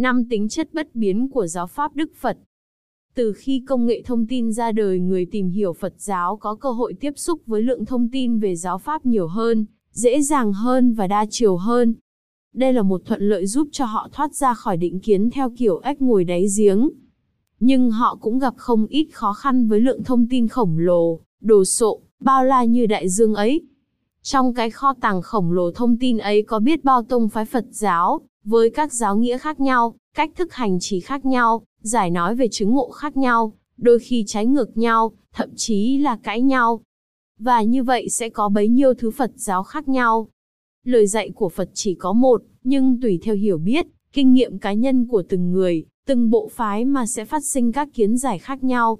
năm tính chất bất biến của giáo pháp Đức Phật. Từ khi công nghệ thông tin ra đời người tìm hiểu Phật giáo có cơ hội tiếp xúc với lượng thông tin về giáo pháp nhiều hơn, dễ dàng hơn và đa chiều hơn. Đây là một thuận lợi giúp cho họ thoát ra khỏi định kiến theo kiểu ếch ngồi đáy giếng. Nhưng họ cũng gặp không ít khó khăn với lượng thông tin khổng lồ, đồ sộ, bao la như đại dương ấy. Trong cái kho tàng khổng lồ thông tin ấy có biết bao tông phái Phật giáo, với các giáo nghĩa khác nhau, cách thức hành trì khác nhau, giải nói về chứng ngộ khác nhau, đôi khi trái ngược nhau, thậm chí là cãi nhau. Và như vậy sẽ có bấy nhiêu thứ Phật giáo khác nhau. Lời dạy của Phật chỉ có một, nhưng tùy theo hiểu biết, kinh nghiệm cá nhân của từng người, từng bộ phái mà sẽ phát sinh các kiến giải khác nhau.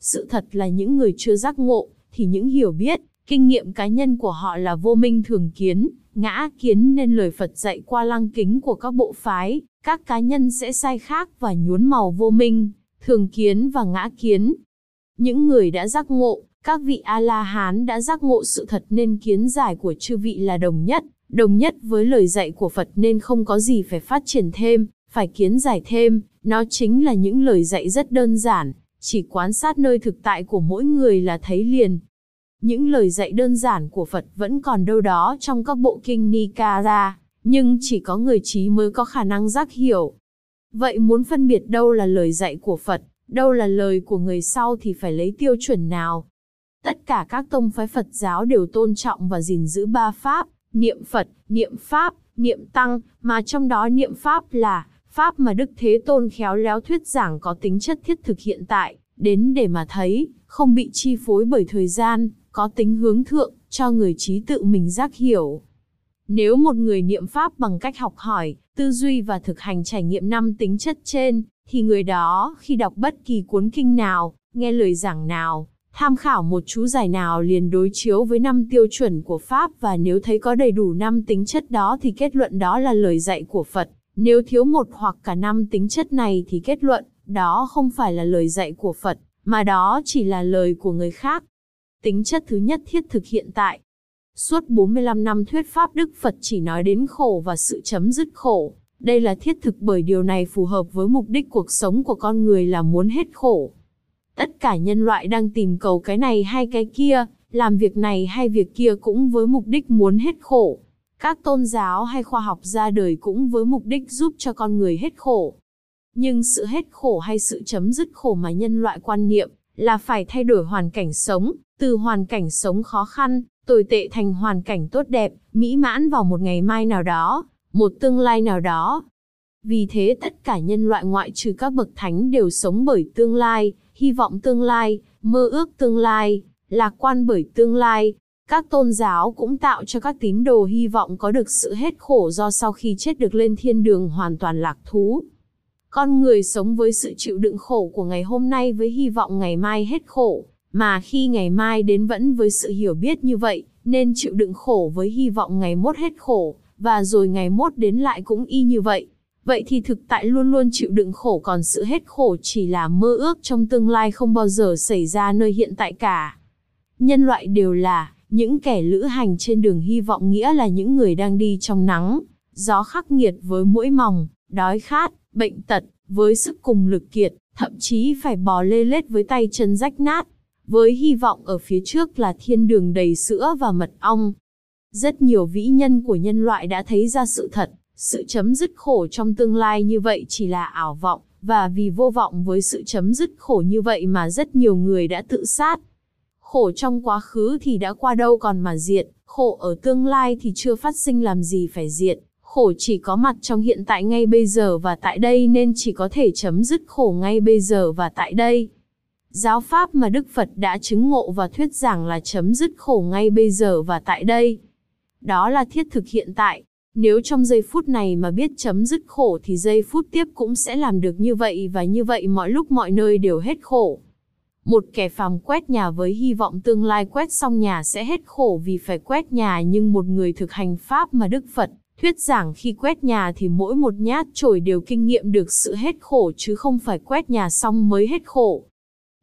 Sự thật là những người chưa giác ngộ, thì những hiểu biết, kinh nghiệm cá nhân của họ là vô minh thường kiến, ngã kiến nên lời Phật dạy qua lăng kính của các bộ phái, các cá nhân sẽ sai khác và nhuốm màu vô minh, thường kiến và ngã kiến. Những người đã giác ngộ, các vị A-la-hán đã giác ngộ sự thật nên kiến giải của chư vị là đồng nhất, đồng nhất với lời dạy của Phật nên không có gì phải phát triển thêm, phải kiến giải thêm, nó chính là những lời dạy rất đơn giản, chỉ quan sát nơi thực tại của mỗi người là thấy liền. Những lời dạy đơn giản của Phật vẫn còn đâu đó trong các bộ kinh Nikaya, nhưng chỉ có người trí mới có khả năng giác hiểu. Vậy muốn phân biệt đâu là lời dạy của Phật, đâu là lời của người sau thì phải lấy tiêu chuẩn nào? Tất cả các tông phái Phật giáo đều tôn trọng và gìn giữ ba pháp, niệm Phật, niệm Pháp, niệm Tăng, mà trong đó niệm Pháp là Pháp mà Đức Thế Tôn khéo léo thuyết giảng có tính chất thiết thực hiện tại, đến để mà thấy, không bị chi phối bởi thời gian, có tính hướng thượng, cho người trí tự mình giác hiểu. Nếu một người niệm Pháp bằng cách học hỏi, tư duy và thực hành trải nghiệm năm tính chất trên, thì người đó, khi đọc bất kỳ cuốn kinh nào, nghe lời giảng nào, tham khảo một chú giải nào liền đối chiếu với năm tiêu chuẩn của Pháp và nếu thấy có đầy đủ năm tính chất đó thì kết luận đó là lời dạy của Phật. Nếu thiếu một hoặc cả năm tính chất này thì kết luận, đó không phải là lời dạy của Phật, mà đó chỉ là lời của người khác. Tính chất thứ nhất thiết thực hiện tại. Suốt 45 năm thuyết pháp Đức Phật chỉ nói đến khổ và sự chấm dứt khổ. Đây là thiết thực bởi điều này phù hợp với mục đích cuộc sống của con người là muốn hết khổ. Tất cả nhân loại đang tìm cầu cái này hay cái kia, làm việc này hay việc kia cũng với mục đích muốn hết khổ. Các tôn giáo hay khoa học ra đời cũng với mục đích giúp cho con người hết khổ. Nhưng sự hết khổ hay sự chấm dứt khổ mà nhân loại quan niệm là phải thay đổi hoàn cảnh sống, từ hoàn cảnh sống khó khăn, tồi tệ thành hoàn cảnh tốt đẹp, mỹ mãn vào một ngày mai nào đó, một tương lai nào đó. Vì thế tất cả nhân loại ngoại trừ các bậc thánh đều sống bởi tương lai, hy vọng tương lai, mơ ước tương lai, lạc quan bởi tương lai, các tôn giáo cũng tạo cho các tín đồ hy vọng có được sự hết khổ do sau khi chết được lên thiên đường hoàn toàn lạc thú. Con người sống với sự chịu đựng khổ của ngày hôm nay với hy vọng ngày mai hết khổ, mà khi ngày mai đến vẫn với sự hiểu biết như vậy, nên chịu đựng khổ với hy vọng ngày mốt hết khổ, và rồi ngày mốt đến lại cũng y như vậy. Vậy thì thực tại luôn luôn chịu đựng khổ còn sự hết khổ chỉ là mơ ước trong tương lai không bao giờ xảy ra nơi hiện tại cả. Nhân loại đều là những kẻ lữ hành trên đường hy vọng nghĩa là những người đang đi trong nắng, gió khắc nghiệt với mũi mòng, đói khát, bệnh tật, với sức cùng lực kiệt, thậm chí phải bò lê lết với tay chân rách nát, với hy vọng ở phía trước là thiên đường đầy sữa và mật ong. Rất nhiều vĩ nhân của nhân loại đã thấy ra sự thật, sự chấm dứt khổ trong tương lai như vậy chỉ là ảo vọng, và vì vô vọng với sự chấm dứt khổ như vậy mà rất nhiều người đã tự sát. Khổ trong quá khứ thì đã qua đâu còn mà diệt, khổ ở tương lai thì chưa phát sinh làm gì phải diệt, khổ chỉ có mặt trong hiện tại ngay bây giờ và tại đây nên chỉ có thể chấm dứt khổ ngay bây giờ và tại đây. Giáo pháp mà Đức Phật đã chứng ngộ và thuyết giảng là chấm dứt khổ ngay bây giờ và tại đây. Đó là thiết thực hiện tại. Nếu trong giây phút này mà biết chấm dứt khổ thì giây phút tiếp cũng sẽ làm được như vậy và như vậy mọi lúc mọi nơi đều hết khổ. Một kẻ phàm quét nhà với hy vọng tương lai quét xong nhà sẽ hết khổ vì phải quét nhà nhưng một người thực hành pháp mà Đức Phật thuyết giảng khi quét nhà thì mỗi một nhát chổi đều kinh nghiệm được sự hết khổ chứ không phải quét nhà xong mới hết khổ.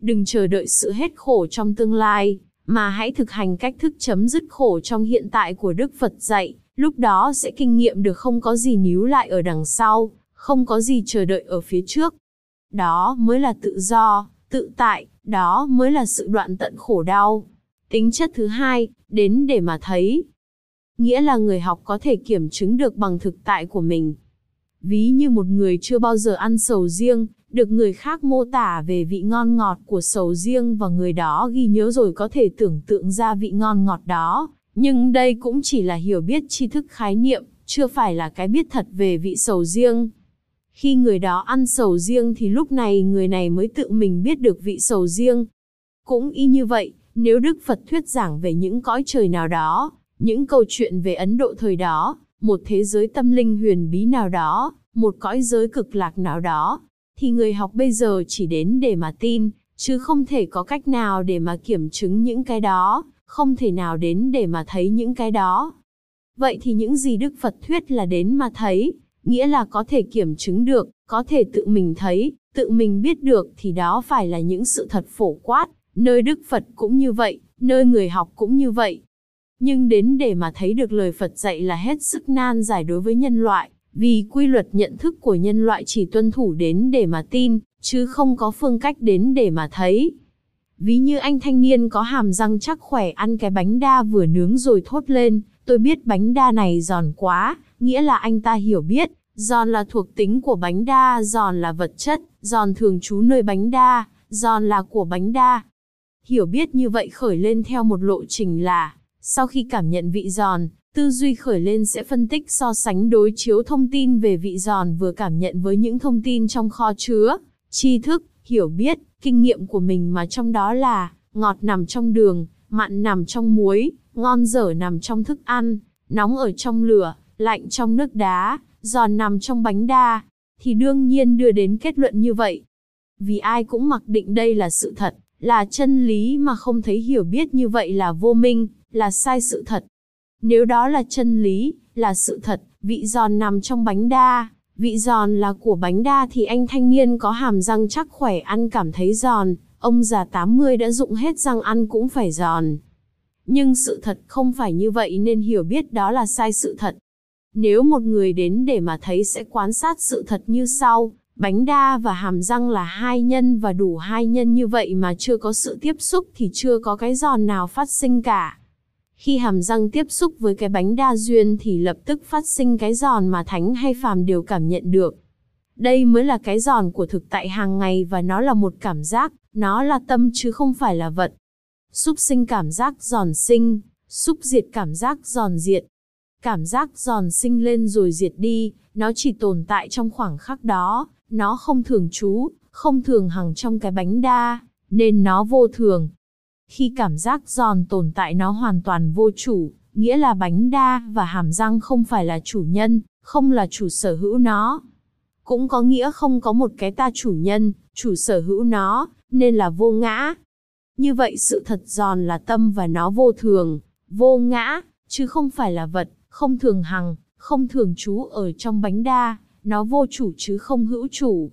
Đừng chờ đợi sự hết khổ trong tương lai, mà hãy thực hành cách thức chấm dứt khổ trong hiện tại của Đức Phật dạy, lúc đó sẽ kinh nghiệm được không có gì níu lại ở đằng sau, không có gì chờ đợi ở phía trước. Đó mới là tự do, tự tại, đó mới là sự đoạn tận khổ đau. Tính chất thứ hai, đến để mà thấy. Nghĩa là người học có thể kiểm chứng được bằng thực tại của mình. Ví như một người chưa bao giờ ăn sầu riêng, được người khác mô tả về vị ngon ngọt của sầu riêng và người đó ghi nhớ rồi có thể tưởng tượng ra vị ngon ngọt đó. Nhưng đây cũng chỉ là hiểu biết tri thức khái niệm, chưa phải là cái biết thật về vị sầu riêng. Khi người đó ăn sầu riêng thì lúc này người này mới tự mình biết được vị sầu riêng. Cũng y như vậy, nếu Đức Phật thuyết giảng về những cõi trời nào đó, những câu chuyện về Ấn Độ thời đó, một thế giới tâm linh huyền bí nào đó, một cõi giới cực lạc nào đó, thì người học bây giờ chỉ đến để mà tin, chứ không thể có cách nào để mà kiểm chứng những cái đó, không thể nào đến để mà thấy những cái đó. Vậy thì những gì Đức Phật thuyết là đến mà thấy, nghĩa là có thể kiểm chứng được, có thể tự mình thấy, tự mình biết được thì đó phải là những sự thật phổ quát, nơi Đức Phật cũng như vậy, nơi người học cũng như vậy. Nhưng đến để mà thấy được lời Phật dạy là hết sức nan giải đối với nhân loại, vì quy luật nhận thức của nhân loại chỉ tuân thủ đến để mà tin, chứ không có phương cách đến để mà thấy. Ví như anh thanh niên có hàm răng chắc khỏe ăn cái bánh đa vừa nướng rồi thốt lên, tôi biết bánh đa này giòn quá, nghĩa là anh ta hiểu biết, giòn là thuộc tính của bánh đa, giòn là vật chất, giòn thường trú nơi bánh đa, giòn là của bánh đa. Hiểu biết như vậy khởi lên theo một lộ trình là, sau khi cảm nhận vị giòn, tư duy khởi lên sẽ phân tích so sánh đối chiếu thông tin về vị giòn vừa cảm nhận với những thông tin trong kho chứa, tri thức, hiểu biết, kinh nghiệm của mình mà trong đó là, ngọt nằm trong đường, mặn nằm trong muối, ngon dở nằm trong thức ăn, nóng ở trong lửa, lạnh trong nước đá, giòn nằm trong bánh đa, thì đương nhiên đưa đến kết luận như vậy. Vì ai cũng mặc định đây là sự thật, là chân lý mà không thấy hiểu biết như vậy là vô minh, là sai sự thật. Nếu đó là chân lý, là sự thật, vị giòn nằm trong bánh đa, vị giòn là của bánh đa thì anh thanh niên có hàm răng chắc khỏe ăn cảm thấy giòn, ông già 80 đã dụng hết răng ăn cũng phải giòn. Nhưng sự thật không phải như vậy nên hiểu biết đó là sai sự thật. Nếu một người đến để mà thấy sẽ quan sát sự thật như sau, bánh đa và hàm răng là hai nhân và đủ hai nhân như vậy mà chưa có sự tiếp xúc thì chưa có cái giòn nào phát sinh cả. Khi hàm răng tiếp xúc với cái bánh đa duyên thì lập tức phát sinh cái giòn mà thánh hay phàm đều cảm nhận được. Đây mới là cái giòn của thực tại hàng ngày và nó là một cảm giác, nó là tâm chứ không phải là vật. Xúc sinh cảm giác giòn sinh, xúc diệt cảm giác giòn diệt. Cảm giác giòn sinh lên rồi diệt đi, nó chỉ tồn tại trong khoảng khắc đó, nó không thường trú, không thường hằng trong cái bánh đa, nên nó vô thường. Khi cảm giác giòn tồn tại nó hoàn toàn vô chủ, nghĩa là bánh đa và hàm răng không phải là chủ nhân, không là chủ sở hữu nó. Cũng có nghĩa không có một cái ta chủ nhân, chủ sở hữu nó, nên là vô ngã. Như vậy sự thật giòn là tâm và nó vô thường, vô ngã, chứ không phải là vật, không thường hằng, không thường trú ở trong bánh đa, nó vô chủ chứ không hữu chủ.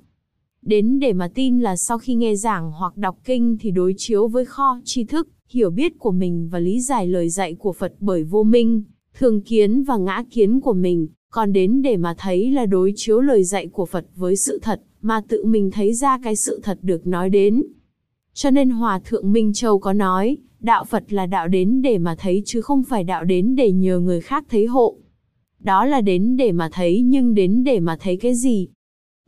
Đến để mà tin là sau khi nghe giảng hoặc đọc kinh thì đối chiếu với kho tri thức, hiểu biết của mình và lý giải lời dạy của Phật bởi vô minh, thường kiến và ngã kiến của mình, còn đến để mà thấy là đối chiếu lời dạy của Phật với sự thật, mà tự mình thấy ra cái sự thật được nói đến. Cho nên Hòa Thượng Minh Châu có nói, đạo Phật là đạo đến để mà thấy chứ không phải đạo đến để nhờ người khác thấy hộ. Đó là đến để mà thấy nhưng đến để mà thấy cái gì?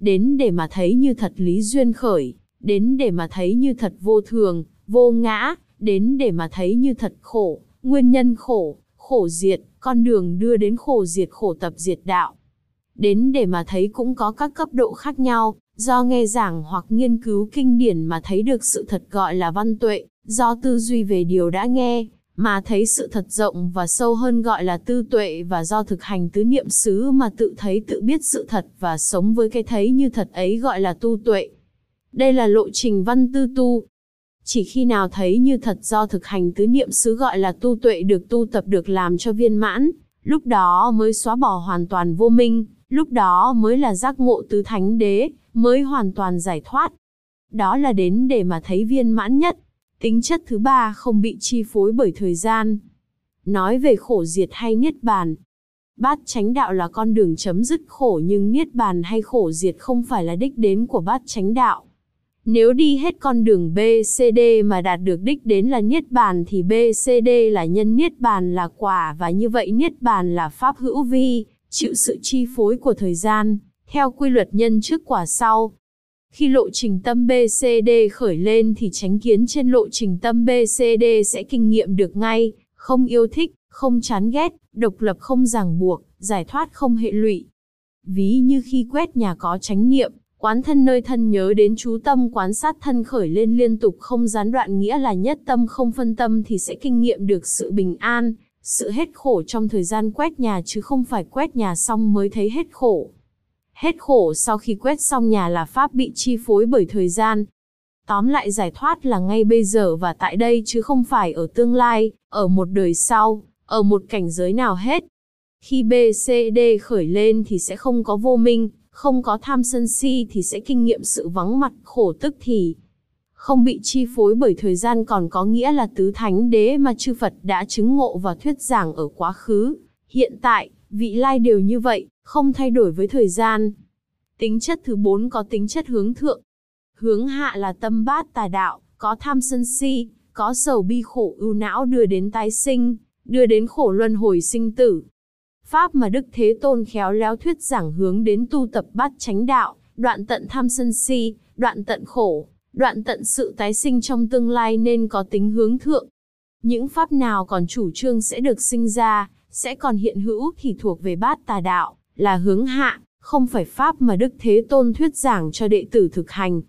Đến để mà thấy như thật lý duyên khởi, đến để mà thấy như thật vô thường, vô ngã, đến để mà thấy như thật khổ, nguyên nhân khổ, khổ diệt, con đường đưa đến khổ diệt khổ tập diệt đạo. Đến để mà thấy cũng có các cấp độ khác nhau, do nghe giảng hoặc nghiên cứu kinh điển mà thấy được sự thật gọi là văn tuệ, do tư duy về điều đã nghe, mà thấy sự thật rộng và sâu hơn gọi là tư tuệ và do thực hành tứ niệm xứ mà tự thấy tự biết sự thật và sống với cái thấy như thật ấy gọi là tu tuệ. Đây là lộ trình văn tư tu. Chỉ khi nào thấy như thật do thực hành tứ niệm xứ gọi là tu tuệ được tu tập được làm cho viên mãn, lúc đó mới xóa bỏ hoàn toàn vô minh, lúc đó mới là giác ngộ tứ thánh đế, mới hoàn toàn giải thoát. Đó là đến để mà thấy viên mãn nhất. Tính chất thứ ba không bị chi phối bởi thời gian. Nói về khổ diệt hay niết bàn. Bát chánh đạo là con đường chấm dứt khổ nhưng niết bàn hay khổ diệt không phải là đích đến của bát chánh đạo. Nếu đi hết con đường bcd mà đạt được đích đến là niết bàn thì bcd là nhân niết bàn là quả và như vậy niết bàn là pháp hữu vi, chịu sự chi phối của thời gian, theo quy luật nhân trước quả sau. Khi lộ trình tâm BCD khởi lên thì tránh kiến trên lộ trình tâm BCD sẽ kinh nghiệm được ngay, không yêu thích, không chán ghét, độc lập không ràng buộc, giải thoát không hệ lụy. Ví như khi quét nhà có chánh niệm, quán thân nơi thân nhớ đến chú tâm quán sát thân khởi lên liên tục không gián đoạn nghĩa là nhất tâm không phân tâm thì sẽ kinh nghiệm được sự bình an, sự hết khổ trong thời gian quét nhà chứ không phải quét nhà xong mới thấy hết khổ. Hết khổ sau khi quét xong nhà là pháp bị chi phối bởi thời gian. Tóm lại giải thoát là ngay bây giờ và tại đây chứ không phải ở tương lai, ở một đời sau, ở một cảnh giới nào hết. Khi B, C, D khởi lên thì sẽ không có vô minh, không có tham sân si thì sẽ kinh nghiệm sự vắng mặt khổ tức thì. Không bị chi phối bởi thời gian còn có nghĩa là tứ thánh đế mà chư Phật đã chứng ngộ và thuyết giảng ở quá khứ, hiện tại, vị lai đều như vậy, không thay đổi với thời gian. Tính chất thứ bốn có tính chất hướng thượng. Hướng hạ là tâm bát tà đạo, có tham sân si, có sầu bi khổ ưu não đưa đến tái sinh, đưa đến khổ luân hồi sinh tử. Pháp mà Đức Thế Tôn khéo léo thuyết giảng hướng đến tu tập bát chánh đạo, đoạn tận tham sân si, đoạn tận khổ, đoạn tận sự tái sinh trong tương lai nên có tính hướng thượng. Những pháp nào còn chủ trương sẽ được sinh ra, sẽ còn hiện hữu thì thuộc về bát tà đạo, là hướng hạ, không phải pháp mà Đức Thế Tôn thuyết giảng cho đệ tử thực hành.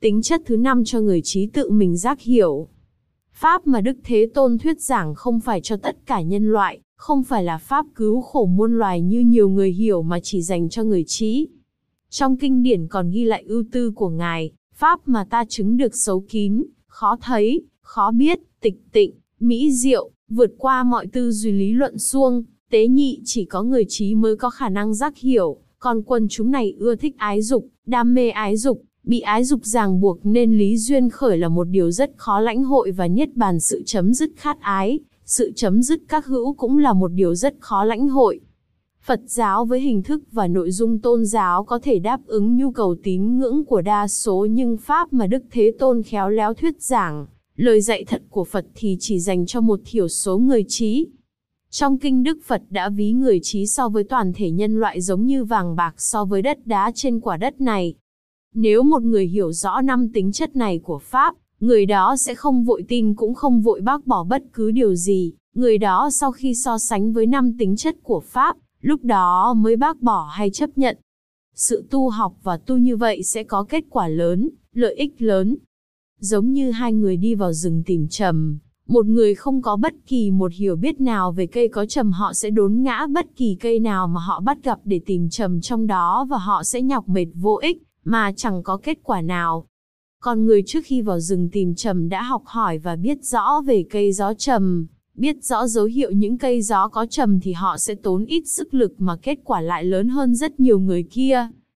Tính chất thứ năm cho người trí tự mình giác hiểu. Pháp mà Đức Thế Tôn thuyết giảng không phải cho tất cả nhân loại, không phải là pháp cứu khổ muôn loài như nhiều người hiểu mà chỉ dành cho người trí. Trong kinh điển còn ghi lại ưu tư của Ngài, pháp mà ta chứng được xấu kín, khó thấy, khó biết, tịch tịnh, mỹ diệu, vượt qua mọi tư duy lý luận xuông, tế nhị chỉ có người trí mới có khả năng giác hiểu, còn quân chúng này ưa thích ái dục, đam mê ái dục, bị ái dục ràng buộc nên lý duyên khởi là một điều rất khó lãnh hội và niết bàn sự chấm dứt khát ái, sự chấm dứt các hữu cũng là một điều rất khó lãnh hội. Phật giáo với hình thức và nội dung tôn giáo có thể đáp ứng nhu cầu tín ngưỡng của đa số nhưng Pháp mà Đức Thế Tôn khéo léo thuyết giảng, lời dạy thật của Phật thì chỉ dành cho một thiểu số người trí. Trong kinh Đức Phật đã ví người trí so với toàn thể nhân loại giống như vàng bạc so với đất đá trên quả đất này. Nếu một người hiểu rõ năm tính chất này của Pháp, người đó sẽ không vội tin cũng không vội bác bỏ bất cứ điều gì. Người đó sau khi so sánh với năm tính chất của Pháp, lúc đó mới bác bỏ hay chấp nhận. Sự tu học và tu như vậy sẽ có kết quả lớn, lợi ích lớn. Giống như hai người đi vào rừng tìm trầm, một người không có bất kỳ một hiểu biết nào về cây có trầm họ sẽ đốn ngã bất kỳ cây nào mà họ bắt gặp để tìm trầm trong đó và họ sẽ nhọc mệt vô ích, mà chẳng có kết quả nào. Còn người trước khi vào rừng tìm trầm đã học hỏi và biết rõ về cây gió trầm, biết rõ dấu hiệu những cây gió có trầm thì họ sẽ tốn ít sức lực mà kết quả lại lớn hơn rất nhiều người kia.